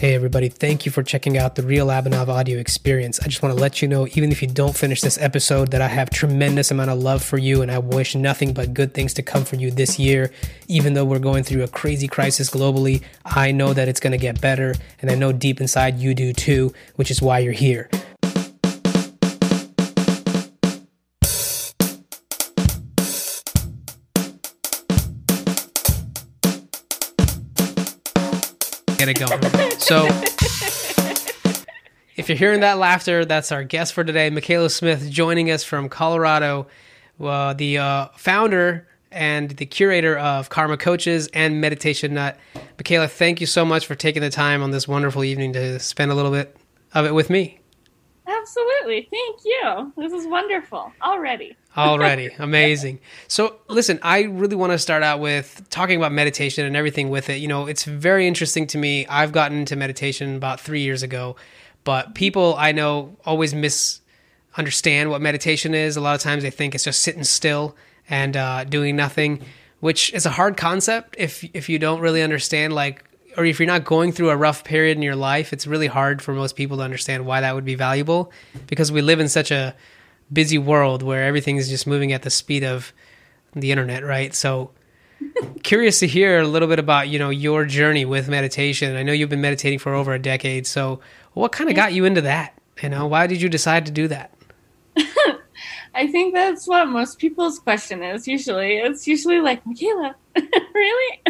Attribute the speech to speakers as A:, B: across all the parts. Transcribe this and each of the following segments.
A: Hey, everybody, thank you for checking out the Real Abhinav audio experience. I just want to let you know, even if you don't finish this episode, that I have tremendous amount of love for you and I wish nothing but good things to come for you this year. Even though we're going through a crazy crisis globally, I know that it's going to get better, and I know deep inside you do too, which is why you're here. Get it going. So, if you're hearing that laughter, that's our guest for today, Michaela Smith, joining us from Colorado, uh, the uh, founder and the curator of Karma Koaches and Meditation Nut. Michaela, thank you so much for taking the time on this wonderful evening to spend a little bit of it with me.
B: Absolutely. Thank you. This is wonderful already.
A: Already. Amazing. So, listen, I really want to start out with talking about meditation and everything with it. You know, it's very interesting to me. I've gotten into meditation about three years ago, but people I know always misunderstand what meditation is. A lot of times they think it's just sitting still and uh, doing nothing, which is a hard concept if if you don't really understand like or if you're not going through a rough period in your life, it's really hard for most people to understand why that would be valuable because we live in such a busy world where everything is just moving at the speed of the internet, right? So curious to hear a little bit about, you know, your journey with meditation. I know you've been meditating for over a decade. So what kind of got you into that? You know, why did you decide to do that?
B: I think that's what most people's question is usually. It's usually like, Michaela, really?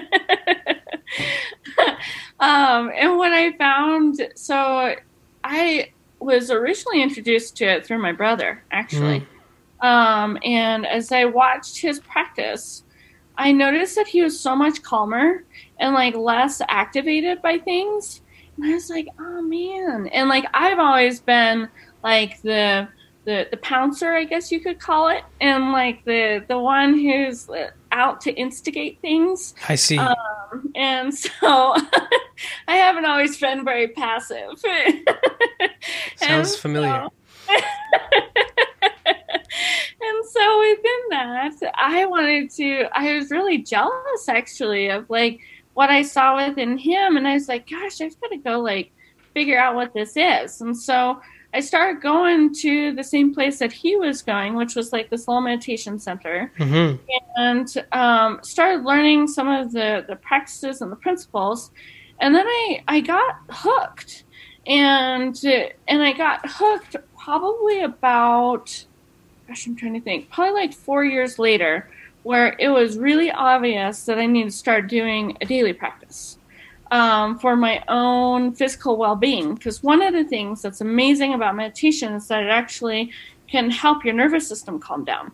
B: um, and what I found, so I was originally introduced to it through my brother, actually. Mm. Um, and as I watched his practice, I noticed that he was so much calmer and like less activated by things. And I was like, oh man. And like I've always been like the the the pouncer, I guess you could call it, and like the the one who's out to instigate things.
A: I see.
B: Um, and so I haven't always been very passive.
A: Sounds familiar.
B: and so within that, I wanted to. I was really jealous, actually, of like what I saw within him, and I was like, "Gosh, I've got to go like figure out what this is." And so I started going to the same place that he was going, which was like the slow meditation center, mm-hmm. and um, started learning some of the the practices and the principles. And then I I got hooked, and and I got hooked probably about, gosh, I'm trying to think, probably like four years later, where it was really obvious that I need to start doing a daily practice um, for my own physical well being. Because one of the things that's amazing about meditation is that it actually can help your nervous system calm down.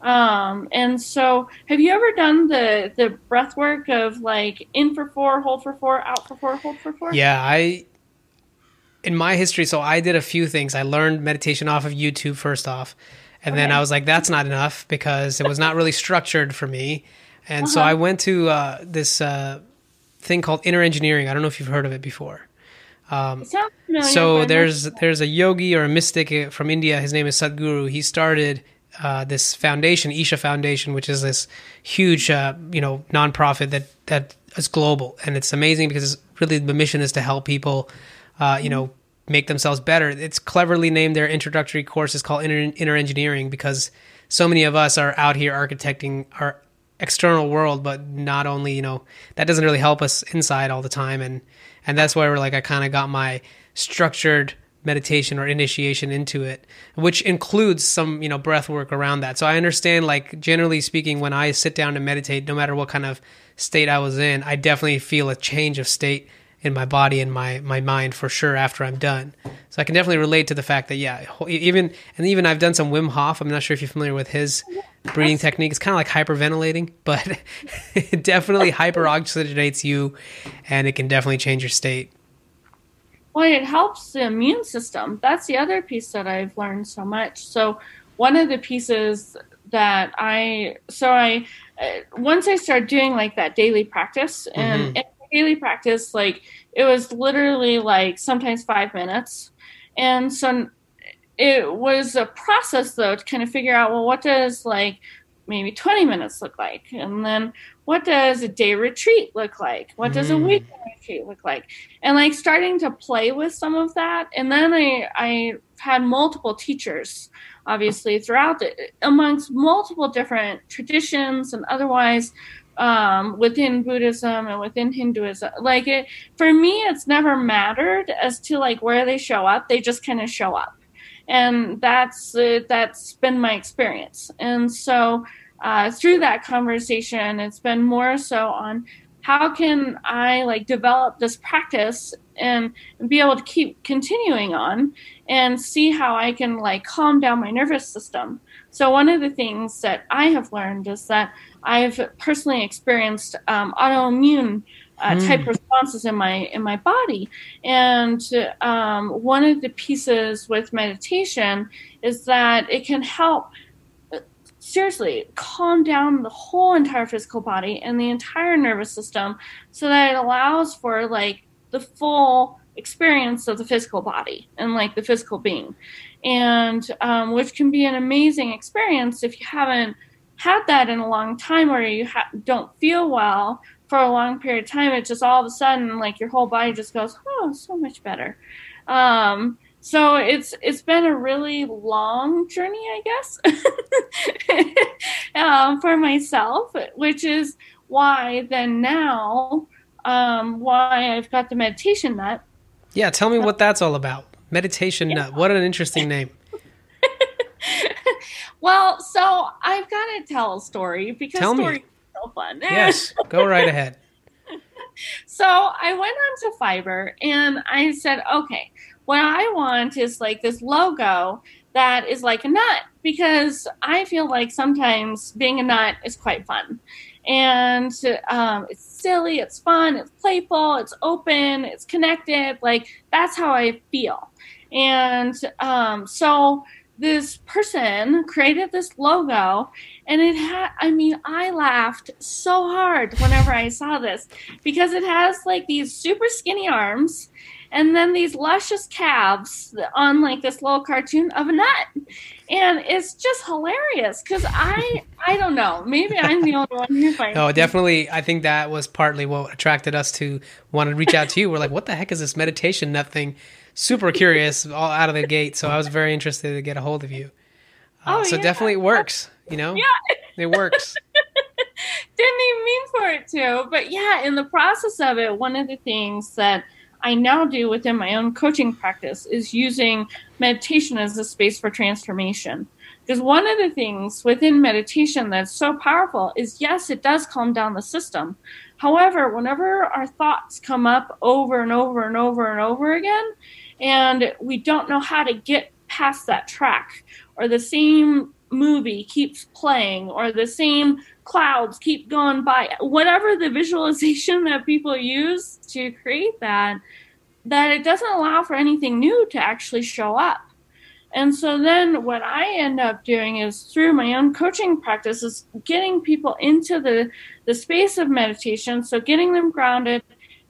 B: Um, and so, have you ever done the the breath work of like in for four, hold for four, out for four, hold for four?
A: Yeah, I in my history, so I did a few things. I learned meditation off of YouTube first off, and okay. then I was like, that's not enough because it was not really structured for me. And uh-huh. so I went to uh, this uh, thing called inner engineering. I don't know if you've heard of it before. Um, so there's there's a yogi or a mystic uh, from India. His name is Sadhguru. He started uh, this foundation, Isha Foundation, which is this huge uh, you know nonprofit that that is global, and it's amazing because really the mission is to help people, uh, you know, make themselves better. It's cleverly named. Their introductory course is called inner, inner engineering because so many of us are out here architecting our external world, but not only, you know, that doesn't really help us inside all the time. And, and that's why we're like, I kind of got my structured meditation or initiation into it, which includes some, you know, breath work around that. So I understand, like, generally speaking, when I sit down to meditate, no matter what kind of state I was in, I definitely feel a change of state in my body and my my mind for sure after I'm done. So I can definitely relate to the fact that yeah, even and even I've done some Wim Hof. I'm not sure if you're familiar with his breathing technique. It's kind of like hyperventilating, but it definitely hyperoxygenates you, and it can definitely change your state.
B: Well, it helps the immune system. That's the other piece that I've learned so much. So one of the pieces that I so I uh, once I started doing like that daily practice and, mm-hmm. and daily practice, like it was literally like sometimes five minutes. And so it was a process though to kind of figure out, well, what does like maybe 20 minutes look like? And then what does a day retreat look like? What does mm. a weekend retreat look like? And like starting to play with some of that. And then I, I had multiple teachers, obviously, throughout the, amongst multiple different traditions and otherwise um, within Buddhism and within Hinduism. Like it, for me, it's never mattered as to like where they show up. They just kind of show up and that's uh, that's been my experience and so uh, through that conversation it's been more so on how can i like develop this practice and, be able to keep continuing on and see how i can like calm down my nervous system so one of the things that i have learned is that i've personally experienced um, autoimmune uh, mm. type responses in my in my body. And um, one of the pieces with meditation is that it can help seriously calm down the whole entire physical body and the entire nervous system so that it allows for like the full experience of the physical body and like the physical being and um, which can be an amazing experience if you haven't had that in a long time or you ha- don't feel well for a long period of time, it just all of a sudden like your whole body just goes, oh, so much better. Um, so it's it's been a really long journey, I guess, um, for myself, which is why then now um, why I've got the meditation nut.
A: Yeah, tell me what that's all about. Meditation yeah. nut. What an interesting name.
B: well, so I've got to tell a story because
A: tell
B: story
A: me so fun. yes, go right ahead.
B: So I went onto Fiverr and I said, okay, what I want is like this logo that is like a nut because I feel like sometimes being a nut is quite fun. And um, it's silly, it's fun, it's playful, it's open, it's connected. Like that's how I feel. And um, so this person created this logo and it had i mean i laughed so hard whenever i saw this because it has like these super skinny arms and then these luscious calves on like this little cartoon of a nut and it's just hilarious because i i don't know maybe i'm the only one who finds
A: no definitely i think that was partly what attracted us to want to reach out to you we're like what the heck is this meditation nut thing super curious all out of the gate. So I was very interested to get a hold of you. Uh, oh, so yeah. definitely it works, you know?
B: Yeah.
A: It works.
B: Didn't even mean for it to. But yeah, in the process of it, one of the things that I now do within my own coaching practice is using meditation as a space for transformation. Because one of the things within meditation that's so powerful is yes, it does calm down the system. However, whenever our thoughts come up over and over and over and over again, and we don't know how to get past that track or the same movie keeps playing or the same clouds keep going by whatever the visualization that people use to create that that it doesn't allow for anything new to actually show up and so then what i end up doing is through my own coaching practice is getting people into the the space of meditation so getting them grounded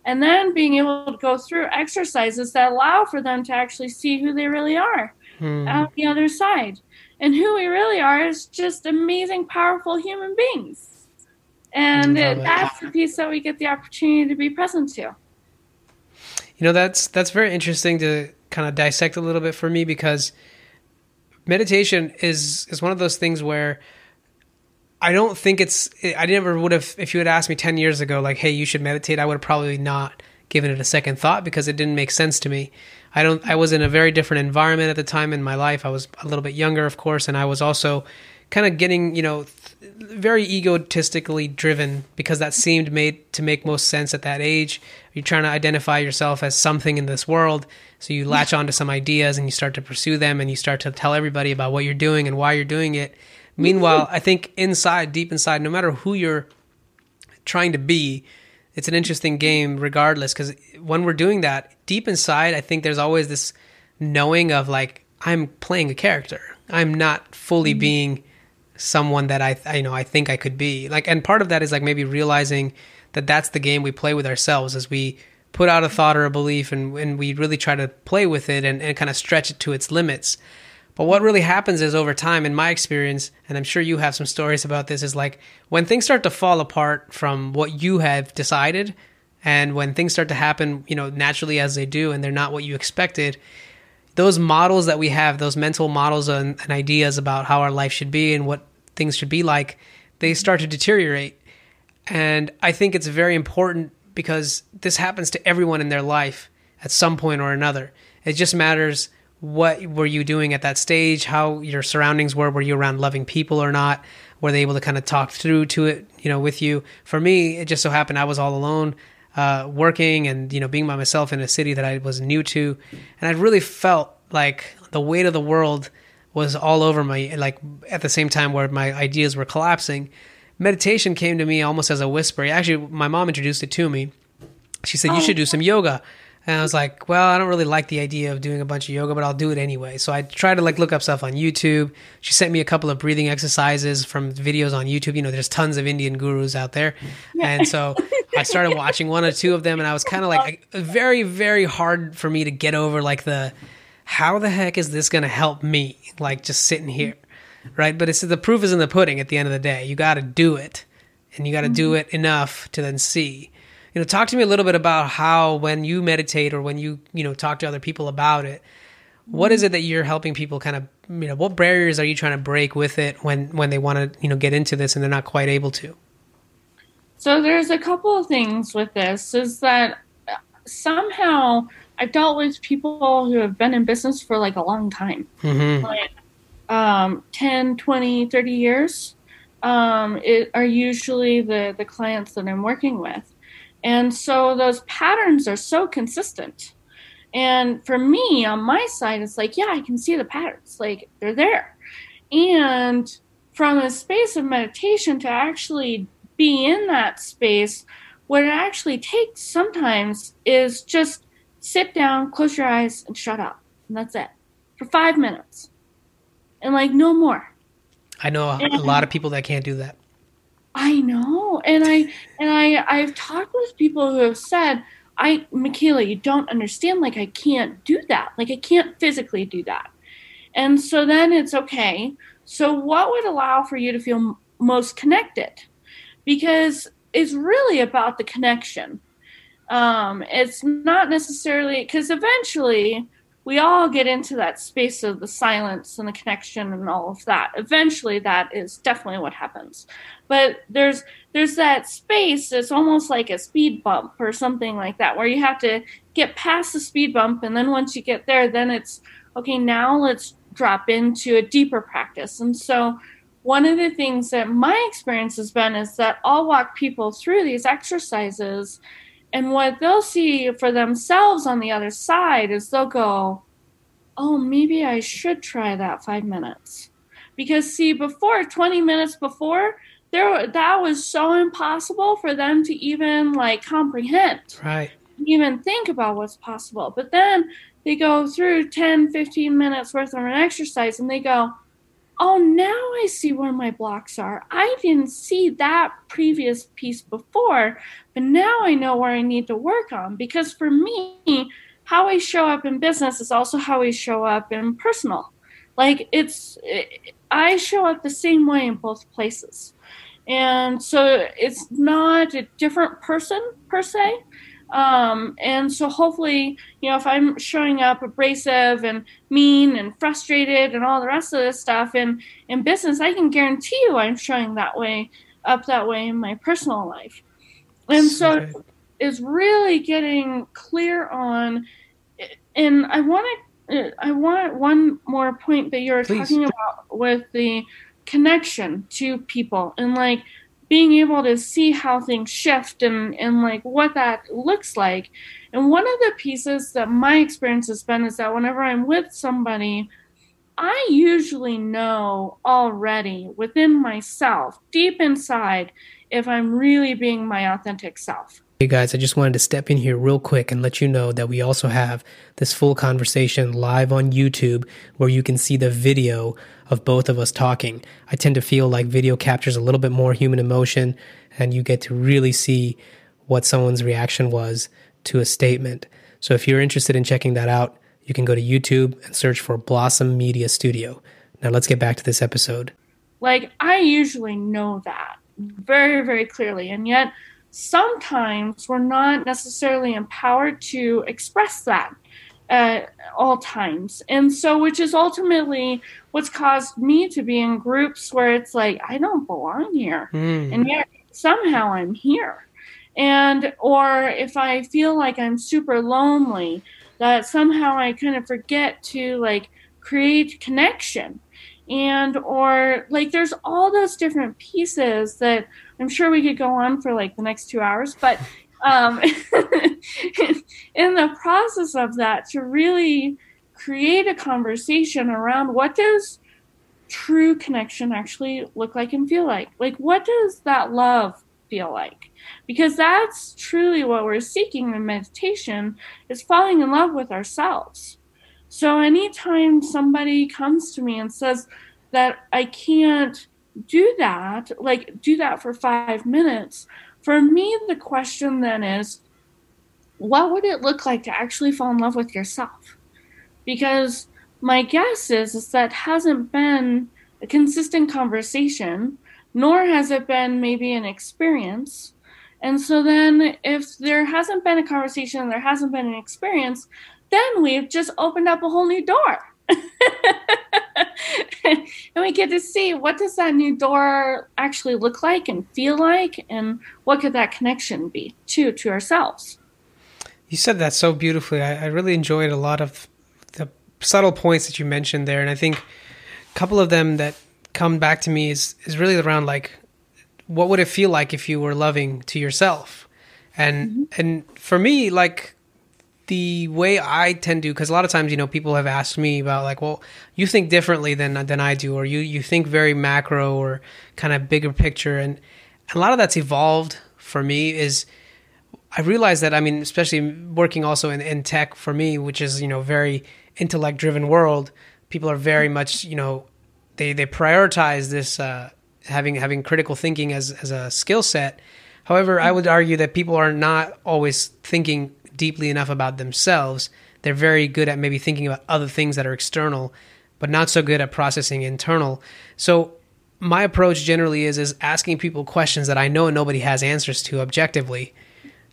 B: and then being able to go through exercises that allow for them to actually see who they really are hmm. on the other side. And who we really are is just amazing, powerful human beings. And it, that's the piece that we get the opportunity to be present to.
A: You know, that's that's very interesting to kind of dissect a little bit for me because meditation is is one of those things where I don't think it's. I never would have if you had asked me ten years ago, like, "Hey, you should meditate." I would have probably not given it a second thought because it didn't make sense to me. I don't. I was in a very different environment at the time in my life. I was a little bit younger, of course, and I was also kind of getting, you know, th- very egotistically driven because that seemed made to make most sense at that age. You're trying to identify yourself as something in this world, so you latch onto some ideas and you start to pursue them, and you start to tell everybody about what you're doing and why you're doing it Meanwhile, I think inside, deep inside, no matter who you're trying to be, it's an interesting game regardless. Because when we're doing that, deep inside, I think there's always this knowing of like, I'm playing a character. I'm not fully mm-hmm. being someone that I, I, you know, I think I could be. Like, and part of that is like maybe realizing that that's the game we play with ourselves as we put out a thought or a belief and, and we really try to play with it and, and kind of stretch it to its limits. But what really happens is over time, in my experience, and I'm sure you have some stories about this, is like when things start to fall apart from what you have decided, and when things start to happen, you know, naturally as they do, and they're not what you expected, those models that we have, those mental models and, and ideas about how our life should be and what things should be like, they start to deteriorate. And I think it's very important because this happens to everyone in their life at some point or another. It just matters what were you doing at that stage, how your surroundings were, were you around loving people or not? Were they able to kind of talk through to it, you know, with you? For me, it just so happened I was all alone, uh, working and you know being by myself in a city that I was new to, and I really felt like the weight of the world was all over me. Like at the same time where my ideas were collapsing, meditation came to me almost as a whisper. Actually, my mom introduced it to me. She said, "You should do some yoga." And I was like, well, I don't really like the idea of doing a bunch of yoga, but I'll do it anyway. So I tried to like look up stuff on YouTube. She sent me a couple of breathing exercises from videos on YouTube. You know, there's tons of Indian gurus out there. Yeah. And so I started watching one or two of them and I was kind of like very, very hard for me to get over like the, how the heck is this going to help me? Like just sitting here. Right. But it's the proof is in the pudding at the end of the day. You got to do it and you got to mm-hmm. do it enough to then see you know talk to me a little bit about how when you meditate or when you you know talk to other people about it what is it that you're helping people kind of you know what barriers are you trying to break with it when when they want to you know get into this and they're not quite able to?
B: So there's a couple of things with this is that somehow i've dealt with people who have been in business for like a long time. Mm-hmm. like um, 10 20 30 years um, it, are usually the the clients that i'm working with and so those patterns are so consistent. And for me, on my side, it's like, yeah, I can see the patterns, like they're there. And from a space of meditation to actually be in that space, what it actually takes sometimes is just sit down, close your eyes, and shut up. And that's it for five minutes. And like, no more.
A: I know a, and, a lot of people that can't do that.
B: I know. And I and I I've talked with people who have said, I Michaela, you don't understand like I can't do that. Like I can't physically do that. And so then it's okay. So what would allow for you to feel most connected? Because it's really about the connection. Um, it's not necessarily because eventually we all get into that space of the silence and the connection and all of that. Eventually, that is definitely what happens. But there's there's that space. It's almost like a speed bump or something like that, where you have to get past the speed bump, and then once you get there, then it's okay. Now let's drop into a deeper practice. And so, one of the things that my experience has been is that I'll walk people through these exercises and what they'll see for themselves on the other side is they'll go, oh, maybe I should try that five minutes. Because, see, before, 20 minutes before, there that was so impossible for them to even like comprehend.
A: Right.
B: Even think about what's possible. But then they go through 10, 15 minutes worth of an exercise and they go, oh, now I see where my blocks are. I didn't see that previous piece before, but now I know where I need to work on. Because for me, how I show up in business is also how I show up in personal. Like it's, it, I show up the same way in both places. And so it's not a different person per se. Um, and so hopefully, you know, if I'm showing up abrasive and mean and frustrated and all the rest of this stuff in, in business, I can guarantee you I'm showing that way up that way in my personal life. And so it's really getting clear on, and I want to, I want one more point that you're Please. talking about with the connection to people and like being able to see how things shift and, and like what that looks like. And one of the pieces that my experience has been is that whenever I'm with somebody, I usually know already within myself, deep inside, if I'm really being my authentic self.
A: Hey guys, I just wanted to step in here real quick and let you know that we also have this full conversation live on YouTube where you can see the video of both of us talking. I tend to feel like video captures a little bit more human emotion and you get to really see what someone's reaction was to a statement. So if you're interested in checking that out, you can go to YouTube and search for Blossom Media Studio. Now let's get back to this episode.
B: Like, I usually know that very, very clearly. And yet, sometimes we're not necessarily empowered to express that at all times. And so, which is ultimately what's caused me to be in groups where it's like, I don't belong here. Mm. And yet, somehow I'm here. And, or if I feel like I'm super lonely, that somehow I kind of forget to like create connection and or like there's all those different pieces that i'm sure we could go on for like the next two hours but um, in the process of that to really create a conversation around what does true connection actually look like and feel like? Like what does that love feel like? Because that's truly what we're seeking in meditation is falling in love with ourselves so anytime somebody comes to me and says that I can't do that, like do that for five minutes, for me, the question then is what would it look like to actually fall in love with yourself? Because my guess is, is that hasn't been a consistent conversation, nor has it been maybe an experience. And so then, if there hasn't been a conversation, there hasn't been an experience, then we've just opened up a whole new door. and we get to see what does that new door actually look like and feel like and what could that connection be to to ourselves
A: you said that so beautifully I, I really enjoyed a lot of the subtle points that you mentioned there and i think a couple of them that come back to me is is really around like what would it feel like if you were loving to yourself and mm-hmm. and for me like the way I tend to, because a lot of times, you know, people have asked me about like, well, you think differently than than I do, or you you think very macro or kind of bigger picture, and a lot of that's evolved for me. Is I realized that I mean, especially working also in, in tech for me, which is you know very intellect driven world, people are very much you know they they prioritize this uh, having having critical thinking as as a skill set. However, I would argue that people are not always thinking deeply enough about themselves. They're very good at maybe thinking about other things that are external, but not so good at processing internal. So my approach generally is is asking people questions that I know nobody has answers to objectively.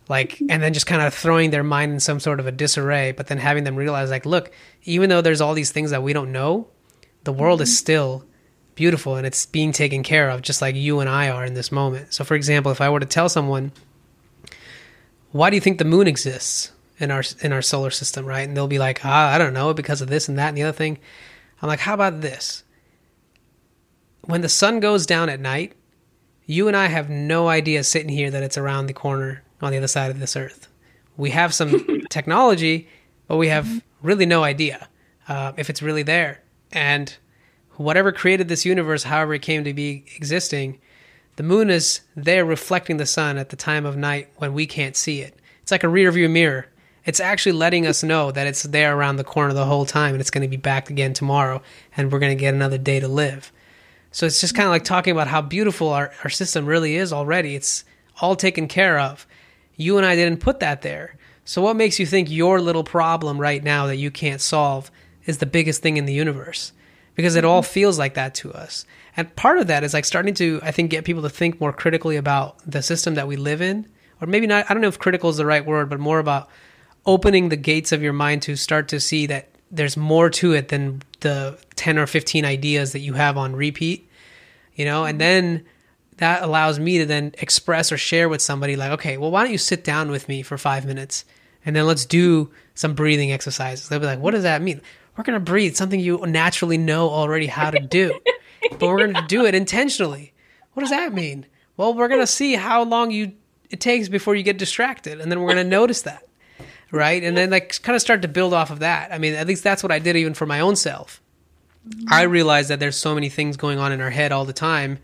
A: Like and then just kind of throwing their mind in some sort of a disarray, but then having them realize like, look, even though there's all these things that we don't know, the world is mm-hmm. still beautiful and it's being taken care of just like you and I are in this moment. So for example, if I were to tell someone why do you think the moon exists in our in our solar system, right? And they'll be like, ah, I don't know, because of this and that and the other thing. I'm like, how about this? When the sun goes down at night, you and I have no idea sitting here that it's around the corner on the other side of this earth. We have some technology, but we have really no idea uh, if it's really there. And whatever created this universe, however it came to be existing, the moon is there reflecting the sun at the time of night when we can't see it. It's like a rear view mirror. It's actually letting us know that it's there around the corner the whole time and it's going to be back again tomorrow and we're going to get another day to live. So it's just kind of like talking about how beautiful our, our system really is already. It's all taken care of. You and I didn't put that there. So what makes you think your little problem right now that you can't solve is the biggest thing in the universe? Because it all mm-hmm. feels like that to us. And part of that is like starting to, I think, get people to think more critically about the system that we live in. Or maybe not, I don't know if critical is the right word, but more about opening the gates of your mind to start to see that there's more to it than the 10 or 15 ideas that you have on repeat, you know? And mm-hmm. then that allows me to then express or share with somebody like, okay, well, why don't you sit down with me for five minutes and then let's do some breathing exercises. They'll be like, what does that mean? We're going to breathe, something you naturally know already how to do. but we're going to do it intentionally. What does that mean? Well, we're going to see how long you it takes before you get distracted, and then we're going to notice that, right? And then like kind of start to build off of that. I mean, at least that's what I did even for my own self. I realized that there's so many things going on in our head all the time,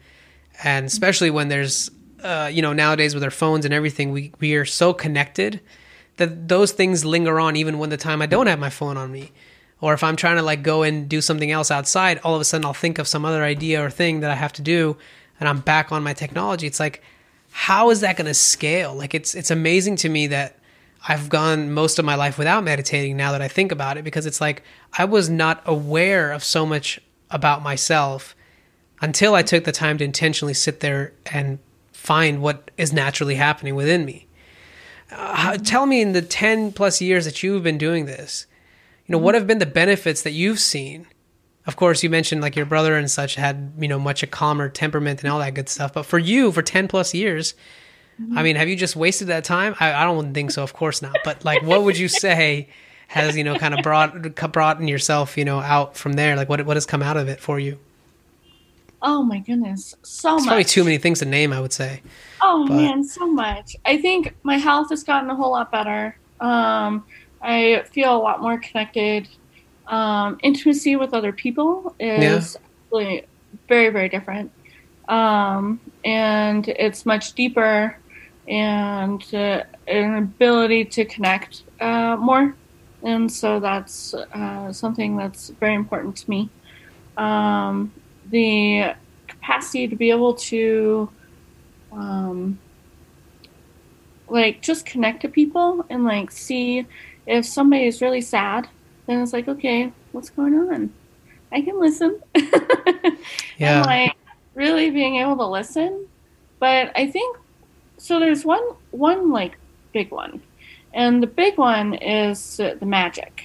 A: and especially when there's, uh, you know, nowadays with our phones and everything, we we are so connected that those things linger on even when the time I don't have my phone on me or if I'm trying to like go and do something else outside, all of a sudden I'll think of some other idea or thing that I have to do and I'm back on my technology. It's like how is that going to scale? Like it's it's amazing to me that I've gone most of my life without meditating now that I think about it because it's like I was not aware of so much about myself until I took the time to intentionally sit there and find what is naturally happening within me. Uh, tell me in the 10 plus years that you've been doing this, know, what have been the benefits that you've seen? Of course, you mentioned like your brother and such had, you know, much a calmer temperament and all that good stuff. But for you, for 10 plus years, I mean, have you just wasted that time? I, I don't think so. Of course not. But like, what would you say has, you know, kind of brought, brought in yourself, you know, out from there? Like what, what has come out of it for you?
B: Oh my goodness, so
A: it's
B: much.
A: Probably too many things to name, I would say.
B: Oh but. man, so much. I think my health has gotten a whole lot better. Um, I feel a lot more connected. Um, intimacy with other people is yeah. very, very different. Um, and it's much deeper and uh, an ability to connect uh, more. And so that's uh, something that's very important to me. Um, the capacity to be able to um, like just connect to people and like see if somebody is really sad then it's like okay what's going on? I can listen. Yeah. and like really being able to listen. But i think so there's one one like big one. And the big one is the magic.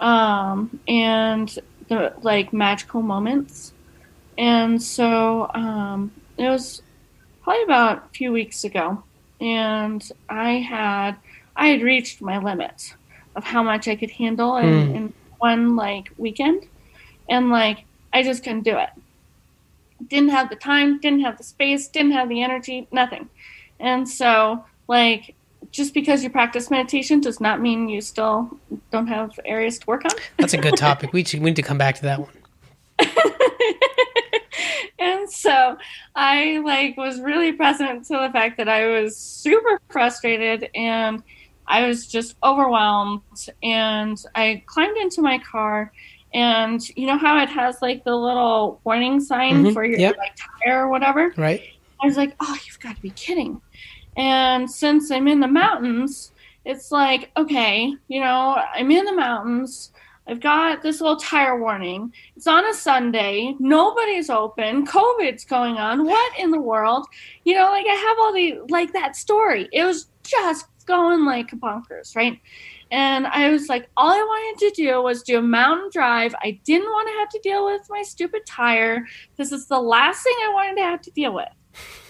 B: Um and the like magical moments. And so um, it was probably about a few weeks ago, and I had I had reached my limit of how much I could handle in, mm. in one like weekend, and like I just couldn't do it. Didn't have the time, didn't have the space, didn't have the energy, nothing. And so like just because you practice meditation does not mean you still don't have areas to work on.
A: That's a good topic. We, we need to come back to that one.
B: and so I like was really present to the fact that I was super frustrated and I was just overwhelmed and I climbed into my car and you know how it has like the little warning sign mm-hmm. for your yep. like tire or whatever?
A: Right.
B: I was like, "Oh, you've got to be kidding." And since I'm in the mountains, it's like, okay, you know, I'm in the mountains I've got this little tire warning. It's on a Sunday. Nobody's open. COVID's going on. What in the world? You know, like I have all the like that story. It was just going like bonkers, right? And I was like, all I wanted to do was do a mountain drive. I didn't want to have to deal with my stupid tire. This is the last thing I wanted to have to deal with.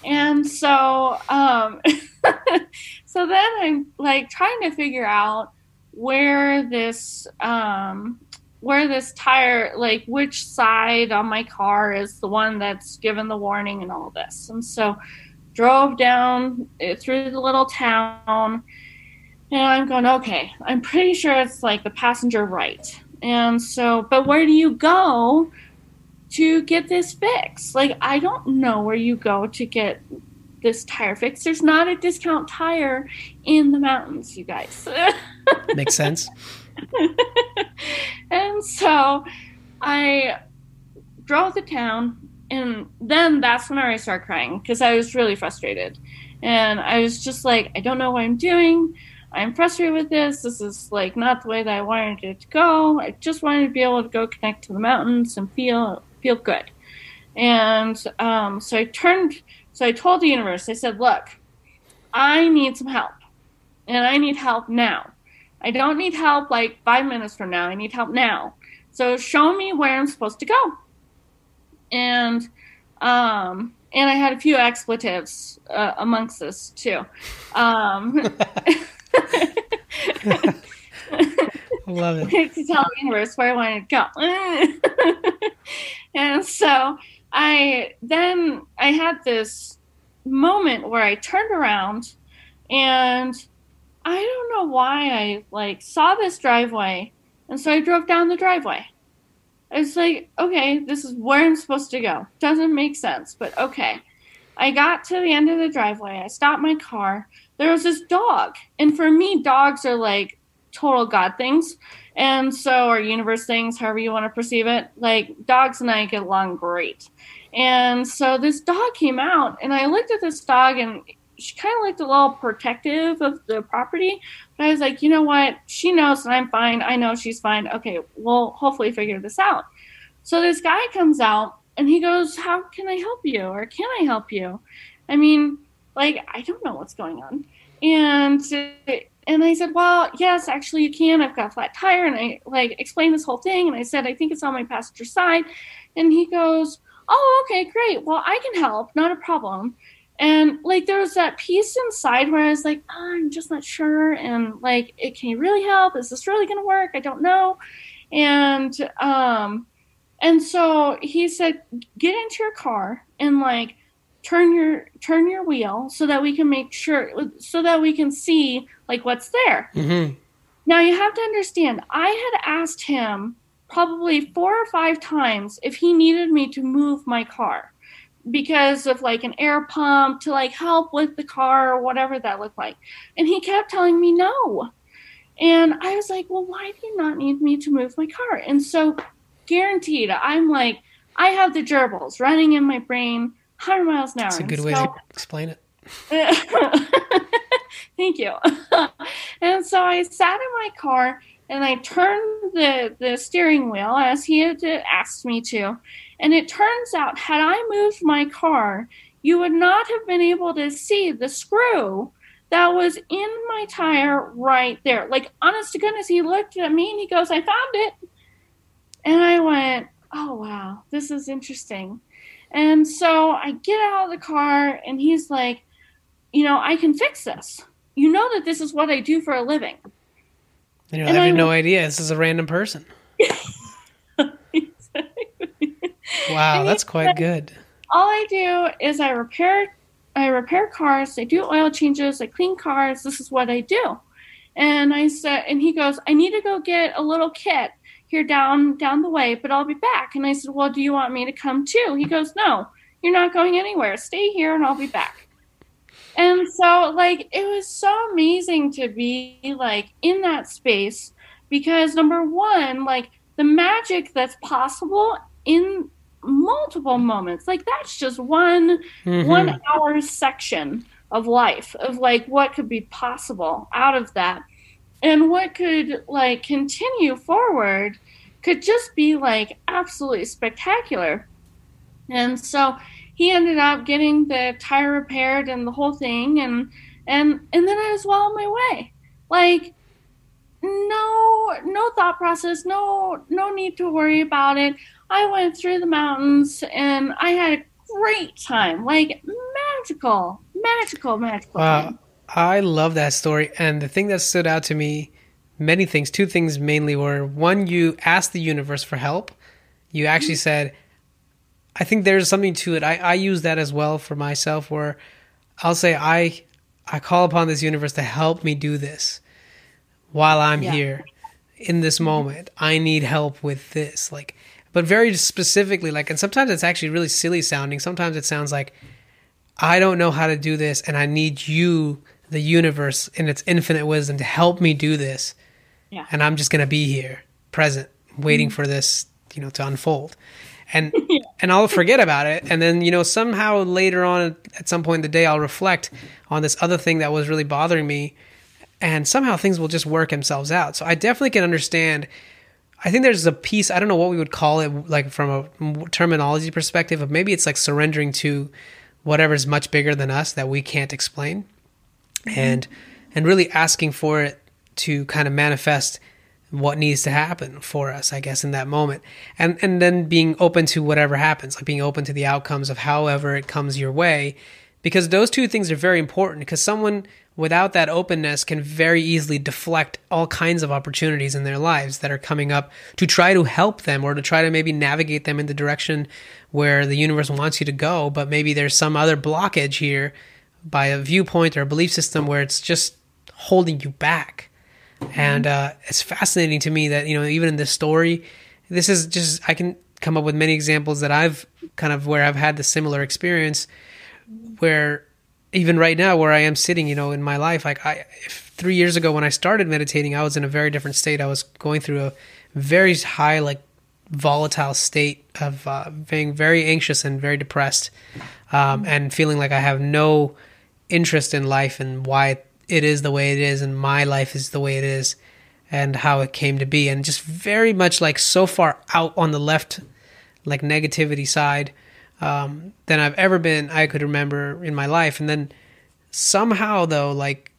B: And so, um, so then I'm like trying to figure out where this um, where this tire like which side on my car is the one that's given the warning and all this and so drove down eh, through the little town and i'm going okay i'm pretty sure it's like the passenger right and so but where do you go to get this fixed like i don't know where you go to get this tire fix. There's not a discount tire in the mountains, you guys.
A: Makes sense.
B: and so I drove to town, and then that's when I started crying because I was really frustrated. And I was just like, I don't know what I'm doing. I'm frustrated with this. This is like not the way that I wanted it to go. I just wanted to be able to go connect to the mountains and feel feel good. And um, so I turned so I told the universe, I said, look, I need some help. And I need help now. I don't need help like five minutes from now. I need help now. So show me where I'm supposed to go. And um, and I had a few expletives uh, amongst this too. Um,
A: Love it.
B: to tell the universe where I wanted to go. and so I then I had this moment where I turned around and I don't know why I like saw this driveway and so I drove down the driveway. I was like, okay, this is where I'm supposed to go. Doesn't make sense, but okay. I got to the end of the driveway. I stopped my car. There was this dog. And for me, dogs are like total God things. And so, or universe things, however you want to perceive it. Like, dogs and I get along great. And so this dog came out, and I looked at this dog, and she kind of looked a little protective of the property. But I was like, you know what? She knows that I'm fine. I know she's fine. Okay, we'll hopefully figure this out. So this guy comes out and he goes, How can I help you? Or can I help you? I mean, like, I don't know what's going on. And and I said, Well, yes, actually you can. I've got a flat tire. And I like explained this whole thing. And I said, I think it's on my passenger side. And he goes, Oh, okay, great. Well, I can help, not a problem. And like there was that piece inside where I was like, oh, I'm just not sure. And like, it can you really help? Is this really gonna work? I don't know. And um and so he said, get into your car and like turn your turn your wheel so that we can make sure so that we can see like what's there.
A: Mm-hmm.
B: Now you have to understand, I had asked him probably four or five times if he needed me to move my car because of like an air pump to like help with the car or whatever that looked like. And he kept telling me no. And I was like, well, why do you not need me to move my car? And so, guaranteed, I'm like, I have the gerbils running in my brain 100 miles an hour.
A: That's a good way to explain it.
B: Thank you. and so I sat in my car and I turned the, the steering wheel as he had asked me to. And it turns out, had I moved my car, you would not have been able to see the screw that was in my tire right there. Like, honest to goodness, he looked at me and he goes, I found it. And I went, oh, wow, this is interesting. And so I get out of the car and he's like, you know, I can fix this. You know that this is what I do for a living.
A: And you're like, I have no idea. This is a random person. Wow, that's quite good.
B: All I do is I repair I repair cars, I do oil changes, I clean cars. This is what I do. And I said and he goes, I need to go get a little kit here down down the way, but I'll be back. And I said, Well, do you want me to come too? He goes, No, you're not going anywhere. Stay here and I'll be back. And so like it was so amazing to be like in that space because number one, like the magic that's possible in multiple moments. Like that's just one mm-hmm. one hour section of life of like what could be possible out of that. And what could like continue forward could just be like absolutely spectacular. And so he ended up getting the tire repaired and the whole thing and and and then I was well on my way. Like no no thought process, no no need to worry about it. I went through the mountains and I had a great time. Like magical, magical, magical. Wow. Time.
A: I love that story. And the thing that stood out to me, many things, two things mainly were one, you asked the universe for help. You actually mm-hmm. said, I think there's something to it. I, I use that as well for myself where I'll say, I, I call upon this universe to help me do this while I'm yeah. here in this moment. I need help with this. Like, but very specifically like and sometimes it's actually really silly sounding sometimes it sounds like i don't know how to do this and i need you the universe in its infinite wisdom to help me do this
B: yeah.
A: and i'm just going to be here present waiting mm-hmm. for this you know to unfold and and i'll forget about it and then you know somehow later on at some point in the day i'll reflect on this other thing that was really bothering me and somehow things will just work themselves out so i definitely can understand I think there's a piece, I don't know what we would call it, like from a terminology perspective, of maybe it's like surrendering to whatever's much bigger than us that we can't explain. Mm-hmm. and and really asking for it to kind of manifest what needs to happen for us i guess in that moment. And and then being open to whatever happens like being open to the outcomes of however it comes your way because those two things are very important. Because someone without that openness can very easily deflect all kinds of opportunities in their lives that are coming up to try to help them or to try to maybe navigate them in the direction where the universe wants you to go. But maybe there's some other blockage here by a viewpoint or a belief system where it's just holding you back. And uh, it's fascinating to me that you know even in this story this is just i can come up with many examples that i've kind of where i've had the similar experience where even right now where I am sitting, you know, in my life, like I, three years ago when I started meditating, I was in a very different state. I was going through a very high, like volatile state of uh, being very anxious and very depressed, um, and feeling like I have no interest in life and why it is the way it is and my life is the way it is and how it came to be and just very much like so far out on the left like negativity side um, than I've ever been I could remember in my life. And then somehow though like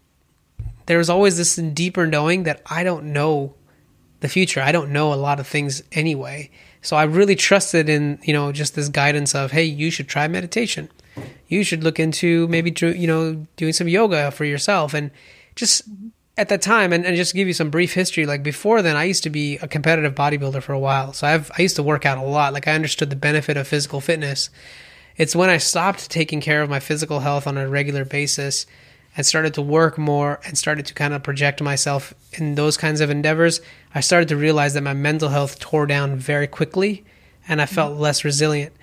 A: there's always this deeper knowing that I don't know the future. I don't know a lot of things anyway. So I really trusted in you know just this guidance of hey you should try meditation. You should look into maybe you know doing some yoga for yourself. And just at that time and, and just to give you some brief history like before then i used to be a competitive bodybuilder for a while. So i've i used to work out a lot. Like i understood the benefit of physical fitness. It's when i stopped taking care of my physical health on a regular basis and started to work more and started to kind of project myself in those kinds of endeavors i started to realize that my mental health tore down very quickly and i felt less resilient.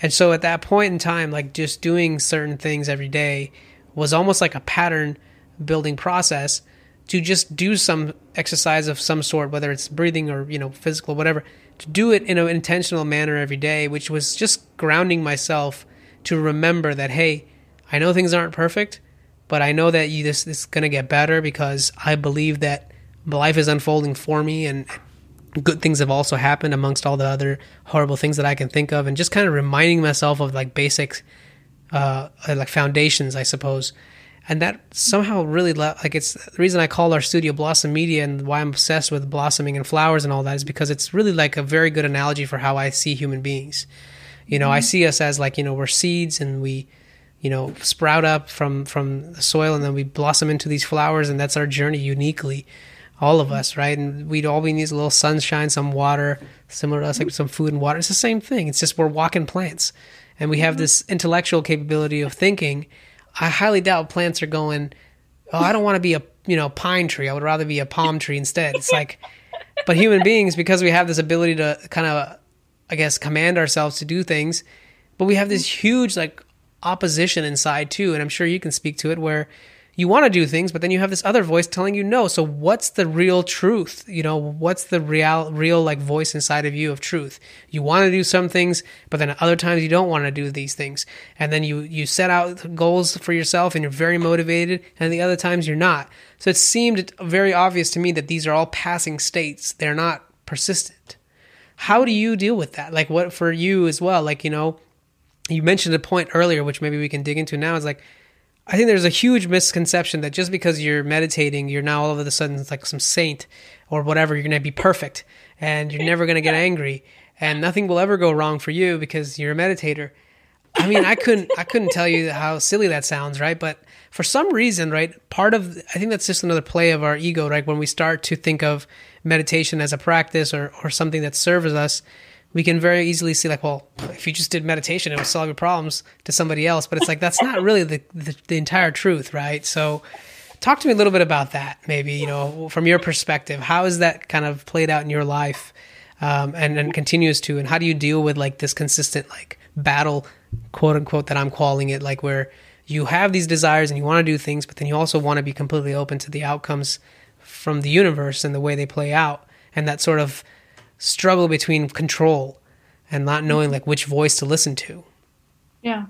A: And so at that point in time, like just doing certain things every day was almost like a pattern building process to just do some exercise of some sort, whether it's breathing or, you know, physical, whatever, to do it in an intentional manner every day, which was just grounding myself to remember that, hey, I know things aren't perfect, but I know that you, this, this is to get better because I believe that life is unfolding for me and good things have also happened amongst all the other horrible things that I can think of, and just kind of reminding myself of like basic, uh, like foundations, I suppose. And that somehow really like it's the reason I call our studio Blossom Media and why I'm obsessed with blossoming and flowers and all that is because it's really like a very good analogy for how I see human beings. You know, mm-hmm. I see us as like you know we're seeds and we, you know, sprout up from from the soil and then we blossom into these flowers and that's our journey uniquely all of us, right? And we'd all we need is a little sunshine, some water, similar to us, like some food and water. It's the same thing. It's just we're walking plants, and we have mm-hmm. this intellectual capability of thinking. I highly doubt plants are going. Oh, I don't want to be a you know pine tree. I would rather be a palm tree instead. It's like, but human beings, because we have this ability to kind of, I guess, command ourselves to do things, but we have this huge like opposition inside too, and I'm sure you can speak to it where you want to do things, but then you have this other voice telling you no. So what's the real truth? You know, what's the real, real like voice inside of you of truth? You want to do some things, but then other times you don't want to do these things. And then you, you set out goals for yourself and you're very motivated and the other times you're not. So it seemed very obvious to me that these are all passing states. They're not persistent. How do you deal with that? Like what for you as well? Like, you know, you mentioned a point earlier, which maybe we can dig into now is like, I think there's a huge misconception that just because you're meditating, you're now all of a sudden like some saint or whatever. You're going to be perfect and you're never going to get angry and nothing will ever go wrong for you because you're a meditator. I mean, I couldn't, I couldn't tell you how silly that sounds, right? But for some reason, right, part of, I think that's just another play of our ego, right? When we start to think of meditation as a practice or, or something that serves us, we can very easily see like, well, if you just did meditation, it would solve your problems to somebody else. But it's like that's not really the, the, the entire truth, right? So, talk to me a little bit about that, maybe you know, from your perspective. how has that kind of played out in your life, um, and and continues to, and how do you deal with like this consistent like battle, quote unquote, that I'm calling it, like where you have these desires and you want to do things, but then you also want to be completely open to the outcomes from the universe and the way they play out, and that sort of struggle between control and not knowing like which voice to listen to.
B: Yeah.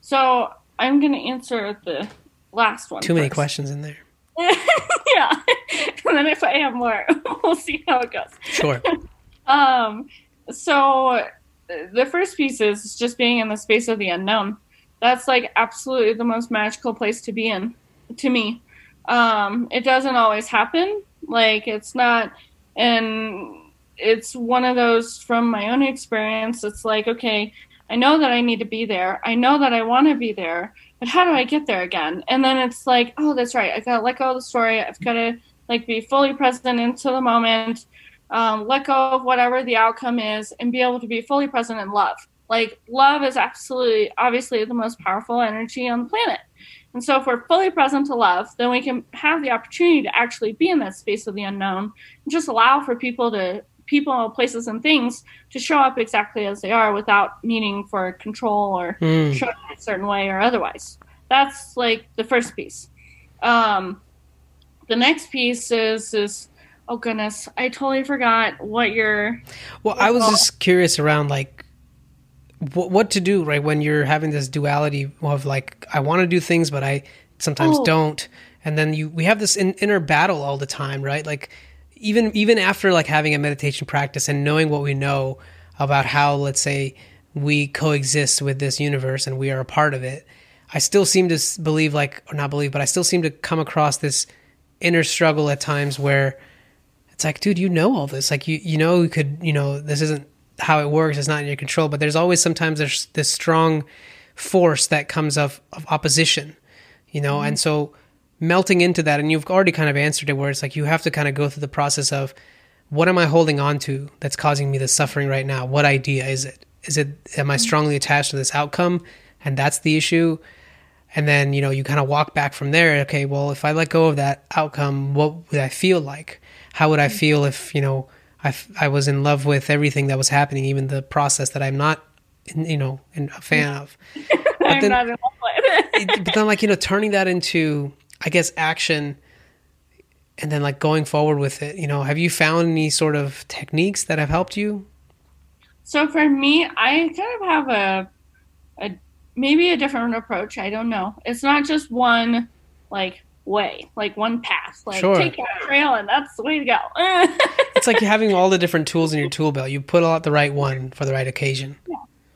B: So I'm gonna answer the last one.
A: Too many questions in there.
B: yeah. and then if I have more, we'll see how it goes.
A: Sure.
B: um so the first piece is just being in the space of the unknown. That's like absolutely the most magical place to be in to me. Um it doesn't always happen. Like it's not and it's one of those from my own experience. It's like, okay, I know that I need to be there. I know that I want to be there, but how do I get there again? And then it's like, oh, that's right. I got to let go of the story. I've got to like be fully present into the moment, um, let go of whatever the outcome is, and be able to be fully present in love. Like love is absolutely, obviously, the most powerful energy on the planet. And so, if we're fully present to love, then we can have the opportunity to actually be in that space of the unknown and just allow for people to people, places, and things to show up exactly as they are without needing for control or mm. show up a certain way or otherwise. That's like the first piece. Um, the next piece is is oh goodness, I totally forgot what your.
A: Well, I was just curious around like what, what to do right when you're having this duality of like I want to do things but I sometimes
B: Oh.
A: don't, and then you we have this in, inner battle all the time, right? Like even even after like having a meditation practice and knowing what we know about how let's say we coexist with this universe and we are a part of it i still seem to believe like or not believe but i still seem to come across this inner struggle at times where it's like dude you know all this. Like you you know you could you know this isn't how it works. It's not in your control. But there's always sometimes there's this strong force that comes of, of opposition you know? Mm-hmm. And so melting into that and you've already kind of answered it where it's like you have to kind of go through the process of what am i holding on to that's causing me the suffering right now? What idea is it? Is it am i mm-hmm. strongly attached to this outcome and that's the issue? And then you know you kind of walk back from there okay well if i let go of that outcome what would i feel like? How would i mm-hmm. feel if you know i, f- I was in love with everything that was happening even the process that i'm not you know a fan of?
B: I'm
A: then-
B: not in love with. it.
A: it- but then like you know turning that into i guess action and then like going forward with it you know have you found any sort of techniques that have helped you
B: So for me, I kind of have a, a maybe a different approach. I don't know. It's not just one like way, like one path. Like
A: Sure.
B: take that trail and that's the way to go.
A: it's like having all the different tools in your tool belt you put out the right one for the right occasion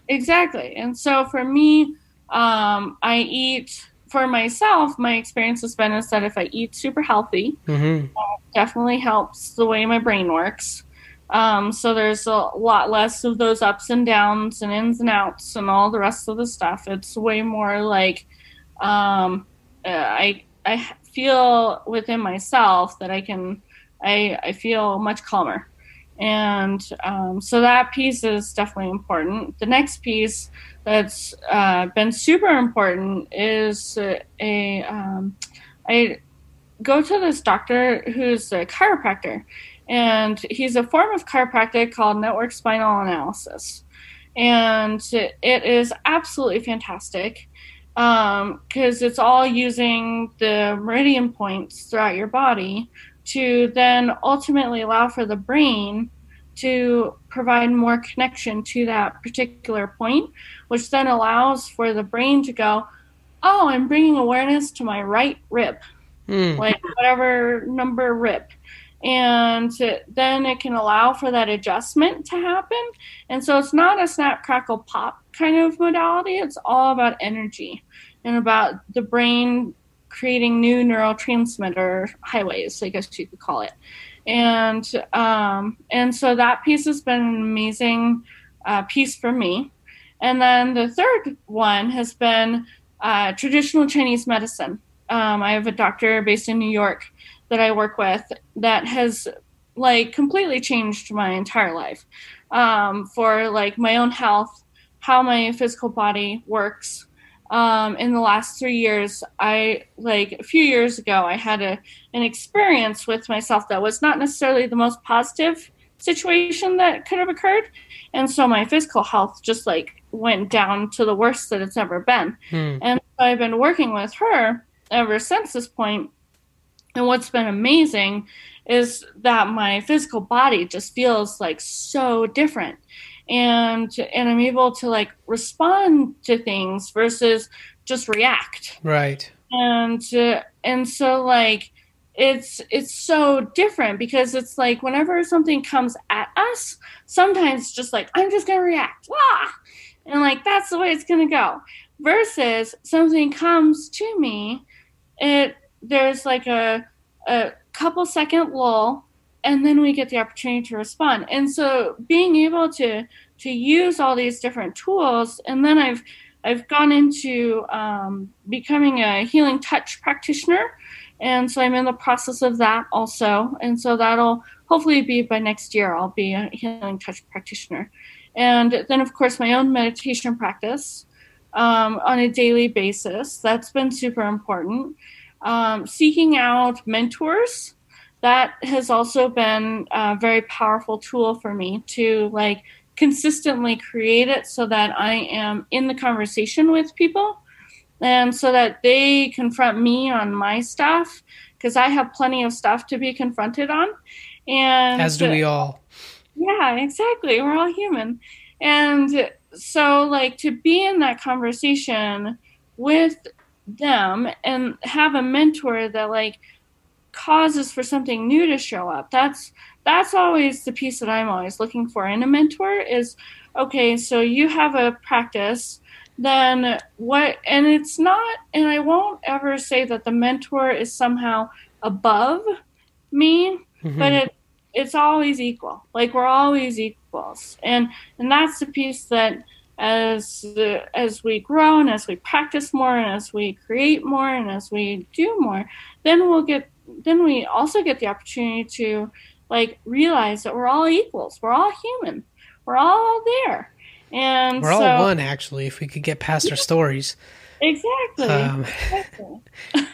B: exactly. And so for me, um, I eat for myself. My experience has been is that if I eat super healthy,
A: hmm
B: definitely helps the way my brain works. Um, so there's a lot less of those ups and downs and ins and outs and all the rest of the stuff. It's way more like um, uh, I I feel within myself that I can I I feel much calmer, and um, so that piece is definitely important. The next piece that's uh, been super important is uh, a um, I go to this doctor who's a chiropractor, and he's a form of chiropractic called network spinal analysis, and it is absolutely fantastic because it's all using the meridian points throughout your body to then ultimately allow for the brain to provide more connection to that particular point, which then allows for the brain to go, Oh, I'm bringing awareness to my right rib
A: Mm.
B: like whatever number rib. And then it can allow for that adjustment to happen. And so it's not a snap crackle pop kind of modality. It's all about energy and about the brain creating new neurotransmitter highways i guess you could call it. And um, and so that piece has been an amazing uh, piece for me. And then the third one has been uh, traditional chinese medicine. Um, I have a doctor based in New York that I work with that has like completely changed my entire life. Um, for like my own health, how my physical body works. Um, in the last three years, I like a few years ago, I had a an experience with myself that was not necessarily the most positive situation that could have occurred, and so my physical health just like went down to the worst that it's ever been.
A: Hmm.
B: And I've been working with her ever since this point. And what's been amazing is that my physical body just feels like so different. And and I'm able to like respond to things versus just react.
A: Right.
B: And uh, and so like it's it's so different because it's like whenever something comes at us, sometimes just like I'm just gonna react. Wah! And like that's the way it's gonna go. Versus something comes to me it there's like a a couple second lull and then we get the opportunity to respond and so being able to to use all these different tools and then i've i've gone into um, becoming a healing touch practitioner and so i'm in the process of that also and so that'll hopefully be by next year i'll be a healing touch practitioner and then of course my own meditation practice um, on a daily basis. That's been super important. Um, seeking out mentors, that has also been a very powerful tool for me to like consistently create it so that I am in the conversation with people and so that they confront me on my stuff because I have plenty of stuff to be confronted on. And
A: As do we uh, all.
B: yeah, exactly. We're all human. And so like to be in that conversation with them and have a mentor that like causes for something new to show up. That's that's always the piece that i'm always looking for in a mentor is okay so you have a practice then what and it's not and i won't ever say that the mentor is somehow above me mm-hmm. but it it's always equal. Like we're always equals. And and that's the piece that as as we grow and as we practice more and as we create more and as we do more then we'll get then we also get the opportunity to like realize that we're all equals we're all human we're all there and
A: we're so, all one actually if we could get past our stories
B: Exactly. Um,